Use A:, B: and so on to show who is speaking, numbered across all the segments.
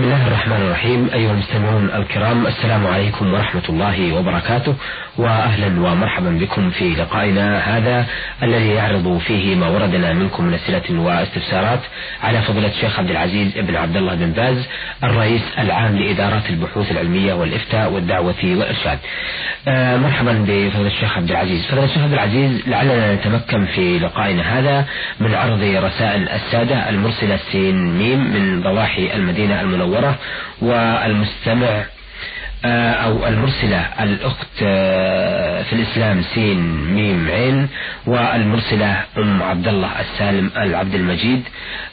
A: بسم الله الرحمن الرحيم. أيها المستمعون الكرام السلام عليكم ورحمة الله وبركاته وأهلا ومرحبا بكم في لقائنا هذا الذي يعرض فيه ما وردنا منكم من أسئلة واستفسارات على فضيلة الشيخ عبد العزيز بن عبد الله بن باز الرئيس العام لإدارات البحوث العلمية والإفتاء والدعوة والإرشاد. آه مرحبا بفضيلة الشيخ عبد العزيز. فضيلة الشيخ عبد العزيز لعلنا نتمكن في لقائنا هذا من عرض رسائل السادة المرسلة سين ميم من ضواحي المدينة المنورة. والمستمع آه، أو المرسلة الأخت آه، في الإسلام سين ميم عين والمرسلة أم عبد الله السالم العبد المجيد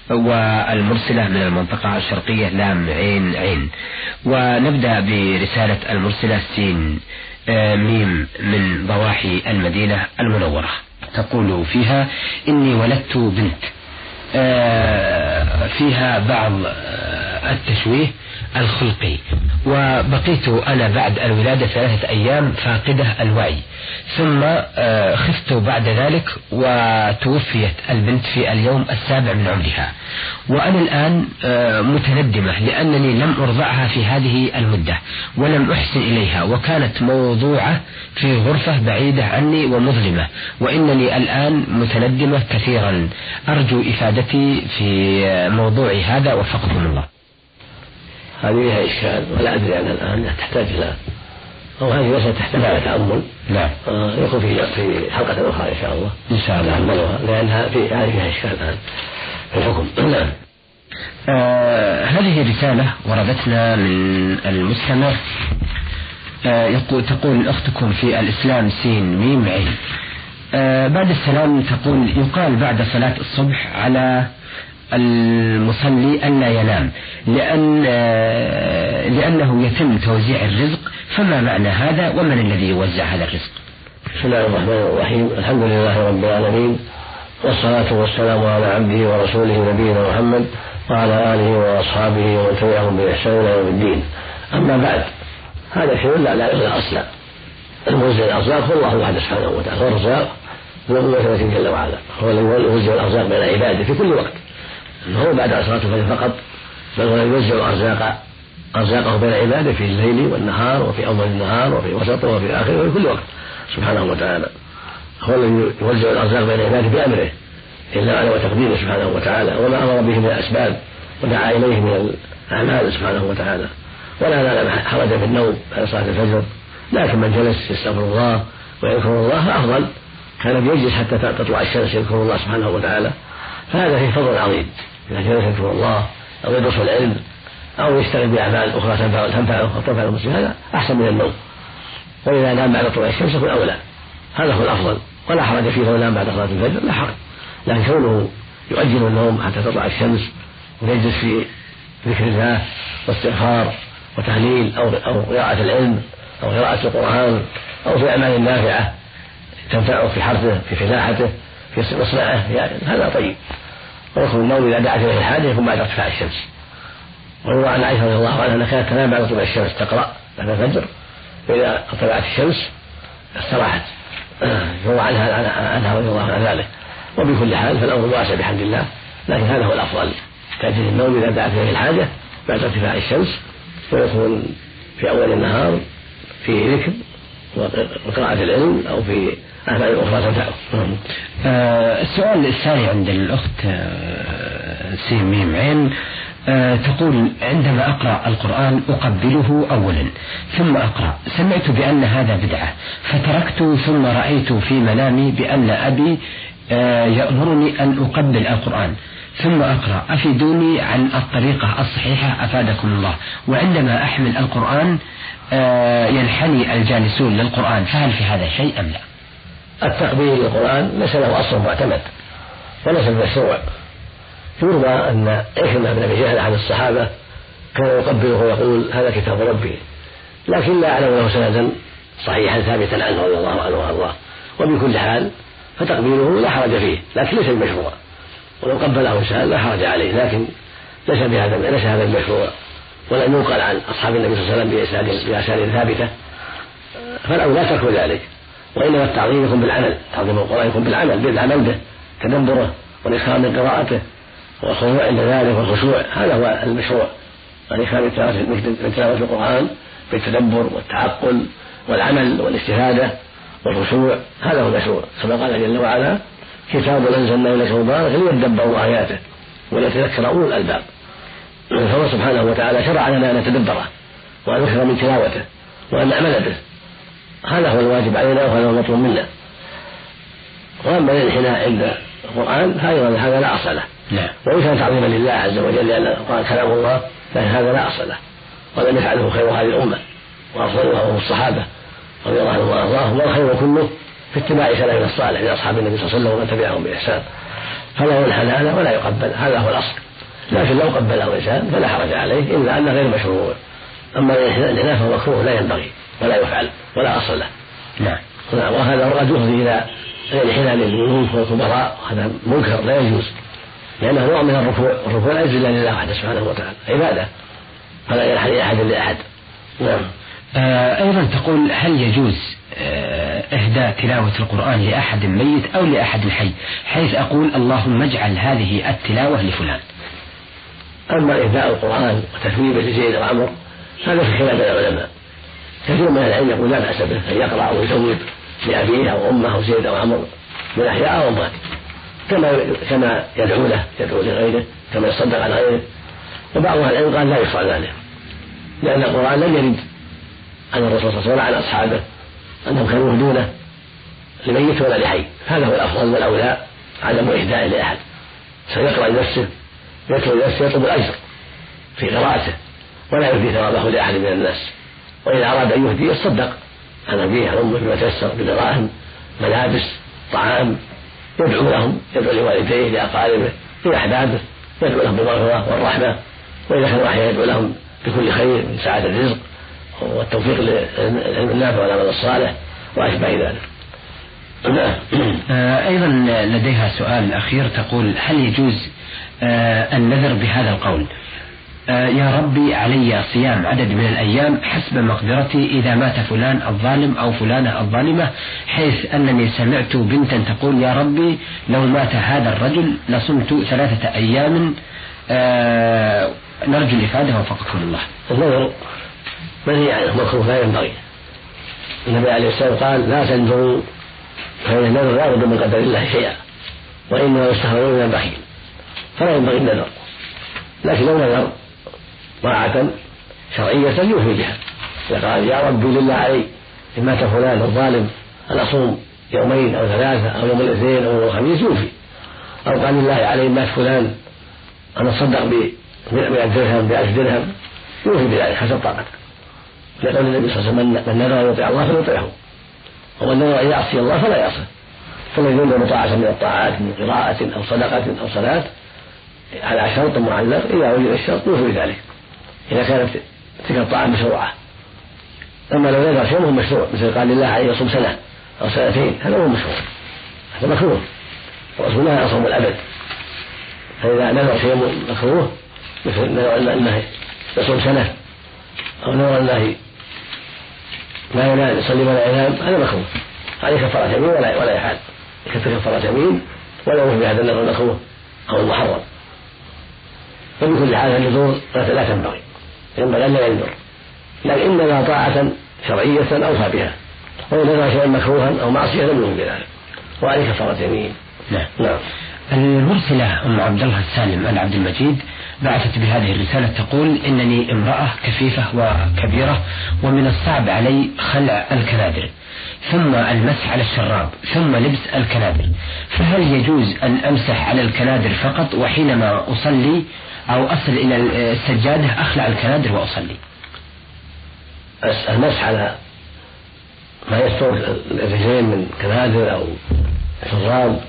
A: والمرسلة من المنطقة الشرقية لام عين عين. ونبدأ برسالة المرسلة سين آه، ميم من ضواحي المدينة المنورة. تقول فيها إني ولدت بنت. فيها بعض التشويه الخلقي. وبقيت أنا بعد الولادة ثلاثة أيام فاقدة الوعي. ثم آه، خفت بعد ذلك وتوفيت البنت في اليوم السابع من عمرها. وأنا الآن آه، متندمة لأنني لم أرضعها في هذه المدة ولم أحسن إليها. وكانت موضوعة في غرفة بعيدة عني ومظلمة. وإنني الآن متندمة كثيرا. أرجو إفادتي في موضوع هذا وفقكم الله.
B: هذه لها إشكال ولا أدري أنا الآن تحتاج إلى أو هذه مسألة تحتاج إلى تأمل.
A: نعم.
B: آه، يكون في في حلقة أخرى إن شاء الله.
A: إن شاء الله.
B: نتأملها لأنها في هذه فيها إشكال الآن. في الحكم. نعم.
A: آه هذه رسالة وردتنا من المستمع. آه يقول تقول أختكم في الإسلام سين ميم عين. آه بعد السلام تقول يقال بعد صلاة الصبح على المصلي ألا ينام. لأن آه، لأنه يتم توزيع الرزق فما معنى هذا؟ ومن الذي يوزع هذا الرزق؟
B: بسم الله الرحمن الرحيم. الحمد لله رب العالمين والصلاة والسلام على عبده ورسوله نبينا محمد وعلى آله وأصحابه ومن تبعهم بإحسان إلى يوم الدين. أما بعد هذا شيء لا لا لا أصلا الموزع الأرزاق هو الله وحده سبحانه وتعالى هو الرزاق ذو جل وعلا. هو الذي يوزع الأرزاق بين عباده في كل وقت. هو بعد صلاة الفجر فقط بل هو يوزع أرزاق أرزاقه بين عباده في الليل والنهار وفي أول النهار وفي وسطه وفي آخره وفي كل وقت سبحانه وتعالى. هو الذي يوزع الأرزاق بين عباده بأمره إلا على وتقديره سبحانه وتعالى وما أمر به من الأسباب ودعا إليه من الأعمال سبحانه وتعالى. ولا نال حرج في النوم بعد صلاة الفجر لكن من جلس يستغفر الله ويذكر الله أفضل كان يجلس حتى تطلع الشمس يذكر الله سبحانه وتعالى. فهذا فيه فضل عظيم. إذا كان يذكر الله أو يدرس العلم أو يشتغل بأعمال أخرى تنفعه تنفعه أو تنفع المسلم هذا أحسن من النوم. وإذا نام بعد طلوع الشمس يكون أولى. هذا هو الأفضل. ولا حرج فيه لو نام بعد صلاة الفجر لا حرج. لكن كونه يؤجل النوم حتى تطلع الشمس ويجلس في ذكر الله واستغفار وتهليل أو أو قراءة العلم أو قراءة القرآن أو في أعمال نافعة تنفعه في حرثه في فلاحته في مصنعه يعني هذا طيب. ويكون النوم إذا دعت إليه الحاجة يكون بعد ارتفاع الشمس. ويروى عن عائشة رضي الله عنها أنها كانت تنام بعد طلوع الشمس تقرأ بعد الفجر. فإذا طلعت الشمس استراحت. يروى عنها عنها رضي الله عن ذلك. وبكل حال فالأمر واسع بحمد الله. لكن هذا هو الأفضل. تأتي النوم إذا دعت إليه الحاجة بعد ارتفاع الشمس ويكون في أول النهار في ذكر وقراءة العلم أو في
A: آه السؤال الثاني عند الأخت آه سين ميم عين آه تقول عندما أقرأ القرآن أقبله أولا ثم أقرأ سمعت بأن هذا بدعة فتركت ثم رأيت في منامي بأن أبي يأمرني أن أقبل القرآن ثم أقرأ أفيدوني عن الطريقة الصحيحة؟ أفادكم الله. وعندما أحمل القرآن ينحني الجالسون للقرآن فهل في هذا شيء أم لا؟
B: التقبيل للقرآن ليس له أصل معتمد وليس بمشروع يروى أن عكرمة بن أبي جهل أحد الصحابة كان يقبله ويقول هذا كتاب ربي لكن لا أعلم له سندا صحيحا ثابتا عنه رضي الله عنه وأرضاه. وبكل حال فتقبيله لا حرج فيه لكن ليس بمشروع ولو قبله إنسان لا حرج عليه لكن ليس بهذا ليس هذا المشروع. ولم ينقل عن أصحاب النبي صلى الله عليه وسلم بأسانيد ثابتة. فالأولى ترك ذلك. وإنما التعظيم يكون بالعمل. تعظيم القرآن يكون بالعمل بالعمل به تدبره والإكرام من قراءته والخضوع عند ذلك والخشوع. هذا هو المشروع. الإكثار من تلاوة القرآن بالتدبر والتعقل والعمل والاستفادة والخشوع. هذا هو المشروع. كما قال جل وعلا كتاب أنزلناه إليك مبارك ليدبروا آياته وليتذكر أولو الألباب. فهو سبحانه وتعالى شرع لنا أن نتدبره وأن نكثر من تلاوته وأن نعمل به. هذا هو الواجب علينا وهذا هو المطلوب منا. وأما الانحناء عند القرآن فايضا هذا لا أصل له. نعم. وإن كان تعظيما لله عز وجل لأن القرآن كلام الله لكن هذا لا أصل له. ولم يفعله خير هذه الأمة وأفضلها هم الصحابة رضي الله عنهم وأرضاهم والخير كله في اتباع سلفنا الصالح لاصحاب النبي صلى الله عليه وسلم ومن تبعهم بإحسان. فلا ينحنى هذا ولا يقبل هذا هو الأصل. لكن لو قبله الإنسان فلا حرج عليه إلا أنه غير مشروع. أما الانحناء فهو مكروه لا ينبغي. ولا يفعل ولا أصل له. نعم. وهذا قد يفضي إلى الانحناء للملوك والكبراء هذا منكر لا يجوز لأنه نوع من الركوع الركوع لا يجوز إلا لله وحده سبحانه وتعالى عبادة فلا ينحني لأحد لاحد نعم.
A: آه أيضا تقول هل يجوز آه إهداء تلاوة القرآن لأحد ميت أو لأحد حي حيث أقول اللهم اجعل هذه التلاوة لفلان.
B: أما إهداء القرآن وتثويبه لزيد وعمر هذا في خلاف العلماء. كثير من العلم يقول لا بأس به أن يقرأ أو يزود لأبيه أو أمه أو زيد أو عمر من أحياء أو أموات كما كما يدعو له يدعو لغيره كما يصدق على غيره. وبعض أهل العلم قال لا يشرع ذلك لأن القرآن لم يرد عن الرسول صلى الله عليه وسلم ولا عن أصحابه أنهم كانوا يهدونه لميت ولا لحي. هذا هو الأفضل والأولى عدم إهداء لأحد. سيقرأ لنفسه يتلو لنفسه يطلب الأجر في قراءته ولا يهدي ثوابه لأحد من الناس. وإذا أراد أن يهدي يصدق. عن أبيه عن أمه بما تيسر بدراهم ملابس طعام يدعو لهم يدعو لوالديه لأقاربه لأحبابه يدعو لهم بالمغفرة والرحمة وإذا كان أحيانا يدعو لهم بكل خير من سعادة الرزق والتوفيق للعلم النافع والعمل الصالح وأشبه ذلك.
A: نعم. آه، أيضا لديها سؤال أخير تقول هل يجوز آه، النذر بهذا القول؟ يا ربي علي صيام عدد من الأيام حسب مقدرتي إذا مات فلان الظالم أو فلانة الظالمة حيث أنني سمعت بنتا تقول يا ربي لو مات هذا الرجل لصمت ثلاثة أيام آه نرجو الإفادة وفقكم الله.
B: النذر منهي عنه مكروه لا ينبغي. النبي عليه الصلاة والسلام قال لا تنذروا فإن النذر لا يرد من قدر الله شيئا وإنما يستهرون من البخيل فلا ينبغي النذر. لكن لو نذر طاعة شرعية يوفي بها. إذا قال يا ربي لله علي إن مات فلان الظالم أن أصوم يومين أو ثلاثة أو يوم الاثنين أو يوم الخميس؟ يوفي. أو قال لله علي إن مات فلان أن أتصدق بمئة درهم بألف درهم. يوفي بذلك حسب طاقته لقول النبي صلى الله عليه وسلم من نذر أن يطيع الله فليطيعه ومن نذر أن يعصي الله فلا يعصي فالذي ينذر طاعة من الطاعات من قراءة أو صدقة أو صلاة على شرط معلق. إذا وجد الشرط يوفي بذلك. إذا كانت تلك الطاعة مشروعة. أما لو نذر شيء مشروع. مثل قال لله عليه يصوم سنة أو سنتين هذا هو مشروع. هذا مكروه. الرسول نهى عن صوم الأبد. فإذا نذر شيء مكروه مثل نذر أنه يصوم سنة أو نذر أنه لا ينام يصلي ولا ينام هذا مكروه. عليه كفارة يمين ولا ولا يفعل كفارة يمين ولا يوفي بهذا النذر المكروه أو المحرم فبكل حال النذور لا تنبغي. ينبغي أن لا ينذر لكن إنما طاعة شرعية أوفى بها. وإن نذر شيئا مكروها أو معصية لم يوفي بذلك وعليه كفارة يمين
A: نعم. نعم. المرسلة أم عبد الله السالم العبد المجيد بعثت بهذه الرسالة تقول إنني امرأة كفيفة وكبيرة ومن الصعب علي خلع الكنادر ثم المسح على الشراب ثم لبس الكنادر فهل يجوز أن أمسح على الكنادر فقط وحينما أصلي أو أصل إلى السجادة أخلع الكنادر وأصلي.
B: المسح على ما يستر الرجلين من كنادر أو شراب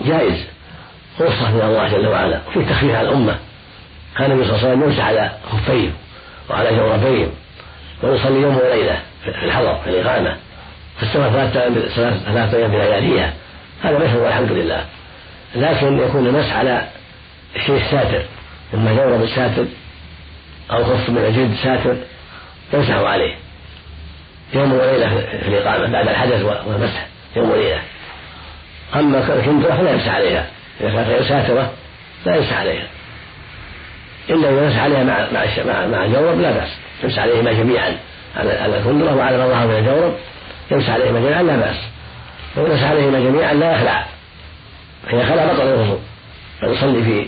B: جائز. رخصة من الله جل وعلا. وفي تخفيف على الأمة. كان النبي صلى الله عليه وسلم يمسح على خفيه وعلى جوربيه ويصلي يوم وليلة في الحضر في الإقامة. في السنة ثلاثة أيام بلياليها هذا مشروع الحمد لله. لكن يكون المسح على شيء ساتر إما جورب ساتر أو خف من الجلد ساتر يمسح عليه. يوم وليلة في الإقامة بعد الحدث والمسح يوم وليلة. أما الكندرة فلا يمسح عليها. إذا كانت غير ساترة لا يمسح عليها. إلا إذا مسح عليها مع مع مع, مع الجورب لا بأس. يمسح عليهما جميعا. على الكندرة وعلى ما ظهر من الجورب يمسح عليهما جميعا لا بأس. وإن مسح عليهما جميعا لا يخلع. فإذا خلع بطل الوضوء. فيصلي في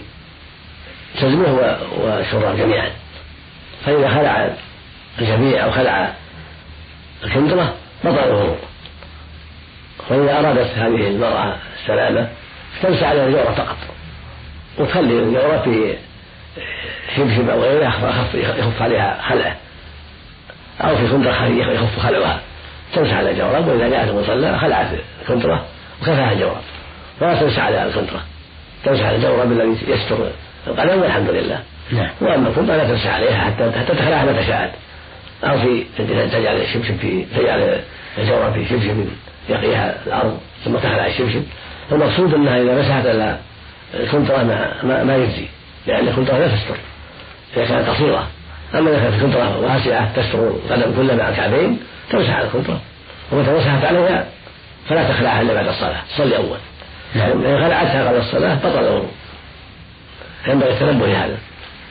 B: تزمه والشراب جميعا. فإذا خلع الجميع أو خلع الكندرة بطل الوضوء وإذا أرادت هذه المرأة السلامة تمسح عليها الجورة فقط وتخلي الجورة في شبشب أو غيره يخف, يخف عليها خلعه. أو في كندرة يخف خلعها. تمسح على الجورب وإذا جاءت المصلى خلعت الكندرة وكفاها الجورب ولا تمسح على الكندرة. تمسح على الجورب الذي يستر القدم والحمد لله. نعم. وأما الكندرة لا تمسح عليها حتى حتى تخلعها متى شاءت أو في تجعل الشبشب في تجعل الجورب في شبشب يقيها الأرض ثم تخلع الشبشب المقصود أنها إذا مسحت على الكندرة ما, ما, ما يجزي. لأن الكندرة لا تستر. إذا كانت قصيرة. أما إذا كانت الكندرة واسعة تستر القدم كلها مع الكعبين تمسح على الكندرة ومتى مسحت عليها فلا تخلعها إلا بعد الصلاة. تصلي أول. نعم. ان خلعتها قبل الصلاة بطل الوضوء ينبغي التنبه لهذا.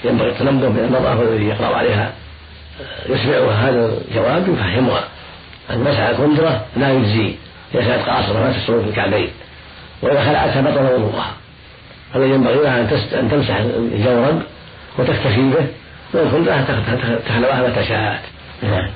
B: ينبغي التنبه من المرأة الذي يقرأ عليها. يسمعها هذا الجواب يفهمها. أن مسح الكندرة لا يجزي. إذا كانت قاصرة ما تستر في الكعبين. وإذا خلعتها بطل وضوءها الذي ينبغي لها أن تمسح الجورب وتكتفي به. والكندرة تخلعها متى شاءت
A: نعم.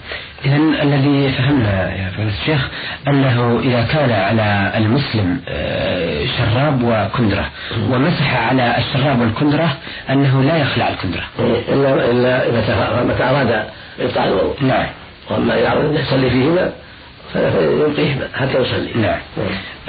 A: إذا الذي فهمنا يا فضيلة الشيخ أنه إذا كان على المسلم آه، شراب وكندرة ومسح على الشراب والكندرة أنه لا يخلع الكندرة.
B: إلا إلا إذا أراد إبطال الوضوء.
A: نعم.
B: وأما إذا أراد يصلي فيهما فيلقيهما حتى يصلي.
A: نعم.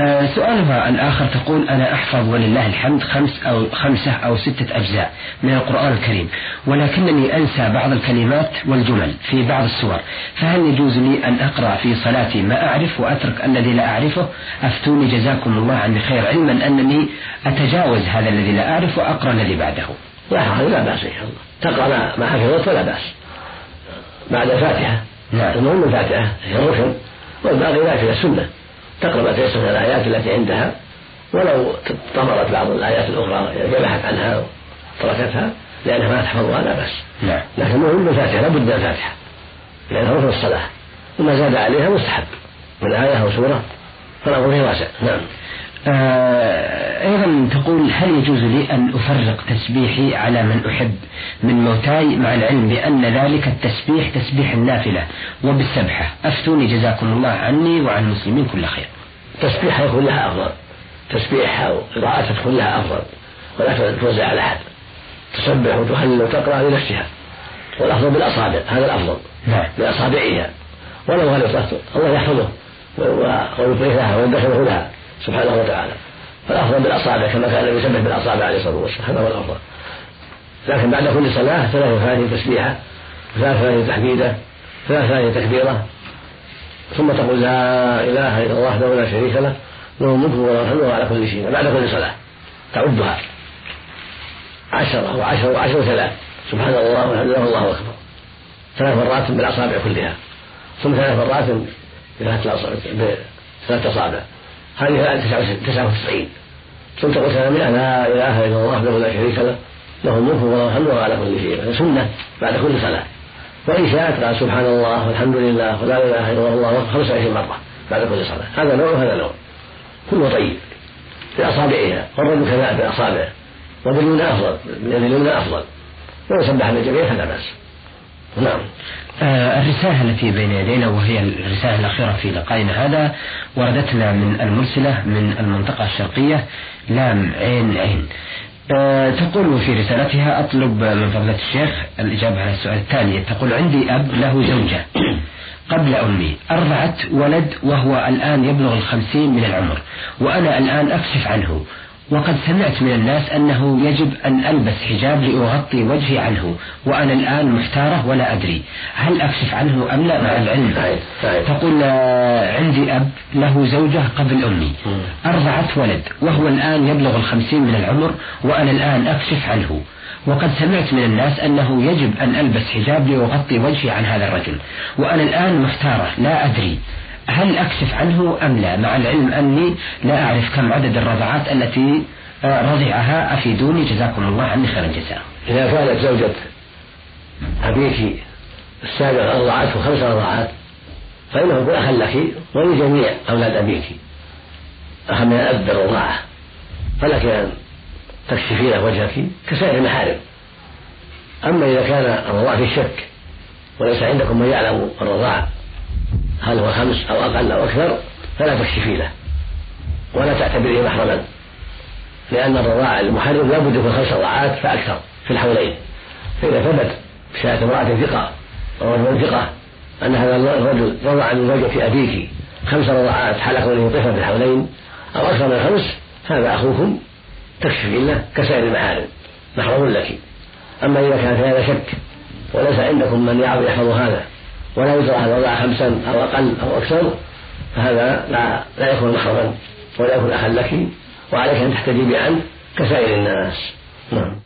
A: آه سؤالها الآخر تقول أنا أحفظ ولله الحمد خمس أو خمسة أو ستة أجزاء من القرآن الكريم ولكنني أنسى بعض الكلمات والجمل في بعض السور فهل يجوز لي أن أقرأ في صلاتي ما أعرف وأترك الذي لا أعرفه؟ أفتوني جزاكم الله عني خير علما أنني أتجاوز هذا الذي لا أعرف وأقرأ الذي بعده.
B: لا لا بأس إن شاء الله. تقرأ ما حفظت فلا بأس. بعد الفاتحة. نعم. المهم الفاتحة هي الركن. والباقي لا في السنة تقرأ ما تيسر من الآيات التي عندها ولو طمرت بعض الآيات الأخرى جمحت عنها وتركتها لأنها ما تحفظها لا بأس.
A: نعم.
B: لكن المهم الفاتحة لابد من الفاتحة. لأنها ركن الصلاة. وما زاد عليها مستحب. من آية أو سورة فالأمر فيه واسع. نعم.
A: أيضا تقول هل يجوز لي أن أفرق تسبيحي على من أحب من موتاي مع العلم بأن ذلك التسبيح تسبيح النافلة وبالسبحة؟ أفتوني جزاكم الله عني وعن المسلمين كل خير.
B: تسبيحها يكون لها أفضل. تسبيحها وقراءتها تكون لها أفضل. ولا توزع على أحد. تسبح وتهلل وتقرأ لنفسها. والأفضل بالأصابع. هذا الأفضل.
A: نعم.
B: بأصابعها. ولو غلطت الله يحفظه. ويبقيها ويدخله لها. سبحانه وتعالى. فالأفضل بالأصابع كما كان النبي يسبح بالأصابع عليه الصلاة والسلام. هذا هو الأفضل. لكن بعد كل صلاة ثلاث ثانية تسبيحة ثلاث ثانية تحميدة ثلاث ثانية تكبيرة. ثم تقول لا إله إلا الله وحده لا شريك له له الملك وله الحمد على كل شيء. بعد كل صلاة تعدها. عشرة وعشرة وعشرة وثلاث. سبحان الله والحمد لله والله أكبر. ثلاث مرات بالأصابع كلها. ثم ثلاث مرات بثلاث أصابع. هذه تسعة وتسعين. ثم تقول ثمانية لا إله إلا الله وحده لا شريك له له الملك وله الحمد على كل شيء سنة بعد كل صلاة. وإن شاءت قال سبحان الله والحمد لله ولا إله إلا الله خمس وعشرين مرة بعد كل صلاة. هذا نوع وهذا نوع. كله طيب. بأصابعها. والرجل كذلك بأصابعه. وباليمنى أفضل. باليد اليمنى أفضل. ويسبح بالجميع فلا بأس. نعم.
A: آه الرسالة التي بين يدينا وهي الرسالة الأخيرة في لقائنا هذا وردتنا من المرسلة من المنطقة الشرقية لام عين عين. آه تقول في رسالتها أطلب من فضلة الشيخ الإجابة على السؤال التالي. تقول عندي أب له زوجة قبل أمي أرضعت ولد وهو الآن يبلغ الخمسين من العمر وأنا الآن أكشف عنه. وقد سمعت من الناس أنه يجب أن ألبس حجاب لأغطي وجهي عنه وأنا الآن محتارة ولا أدري هل أكشف عنه أم لا مع العلم. تقول آه، عندي أب له زوجة قبل أمي. أرضعت ولد وهو الآن يبلغ الخمسين من العمر وأنا الآن أكشف عنه. وقد سمعت من الناس أنه يجب أن ألبس حجاب لأغطي وجهي عن هذا الرجل وأنا الآن محتارة لا أدري. هل أكشف عنه أم لا؟ مع العلم أني لا أعرف كم عدد الرضعات التي آه، رضعها. أفيدوني. جزاكم الله عني خير الجزاء.
B: إذا كانت زوجة أبيك السابق أرضعته خمس رضعات فإنه يكون أخا لك ولجميع أولاد أبيك. أخا من الأب بالرضاعة فلك أن تكشفين وجهك كسائر المحارم. أما إذا كان الرضاع في شك وليس عندكم من يعلم الرضاع هل هو خمس أو أقل أو أكثر فلا تكشفي له. ولا تعتبريه محرما. لأن الرضاع المحرم لا بد يكون خمس رضاعات فأكثر في الحولين. فإذا ثبت بشهادة امرأة ثقة أو رجل ثقة أن هذا الرجل رضع من زوجة أبيك خمس رضاعات حال كونه طفلا في الحولين أو أكثر من خمس هذا أخوكم تكشفي له كسائر المحارم محرم لك. أما إذا كان في هذا شك وليس عندكم من يعرف يحفظ هذا. ولا يدرى هل وضع خمسا أو أقل أو أكثر فهذا لا لا يكون محرما ولا يكون أخا لك وعليك أن تحتجبي عنه كسائر الناس. نعم.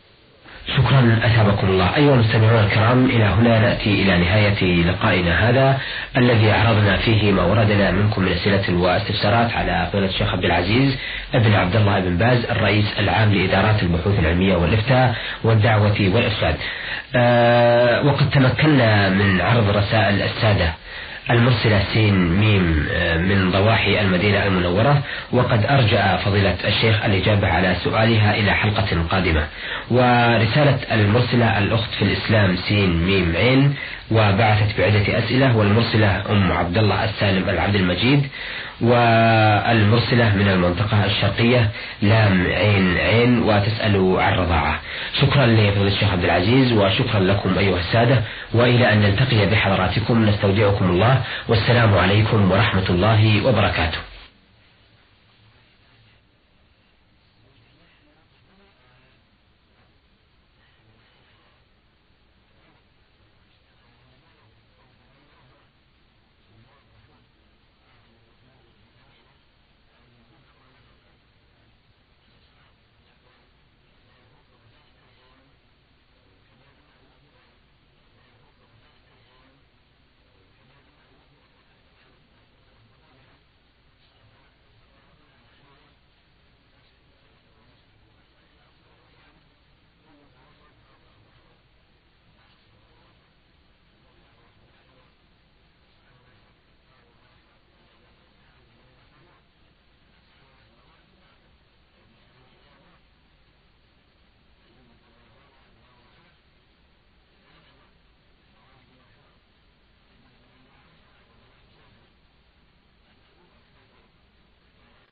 A: شكرا أثابكم الله. أيها المستمعون الكرام إلى هنا نأتي إلى نهاية لقائنا هذا الذي عرضنا فيه ما وردنا منكم من أسئلة واستفسارات على فضيلة الشيخ عبد العزيز ابن عبد الله بن باز الرئيس العام لإدارات البحوث العلمية والإفتاء والدعوة والإرشاد. أه وقد تمكنا من عرض رسائل السادة. المرسلة سين ميم آه، من ضواحي المدينة المنورة وقد أرجع فضيلة الشيخ الإجابة على سؤالها إلى حلقة قادمة. ورسالة المرسلة الأخت في الإسلام سين ميم عين وبعثت بعدة أسئلة والمرسلة أم عبد الله السالم العبد المجيد. والمرسلة من المنطقة الشرقية لام عين عين وتسأل عن رضاعة. شكرا لفضل الشيخ عبد العزيز وشكرا لكم أيها السادة. وإلى أن نلتقي بحضراتكم نستودعكم الله. والسلام عليكم ورحمة الله وبركاته.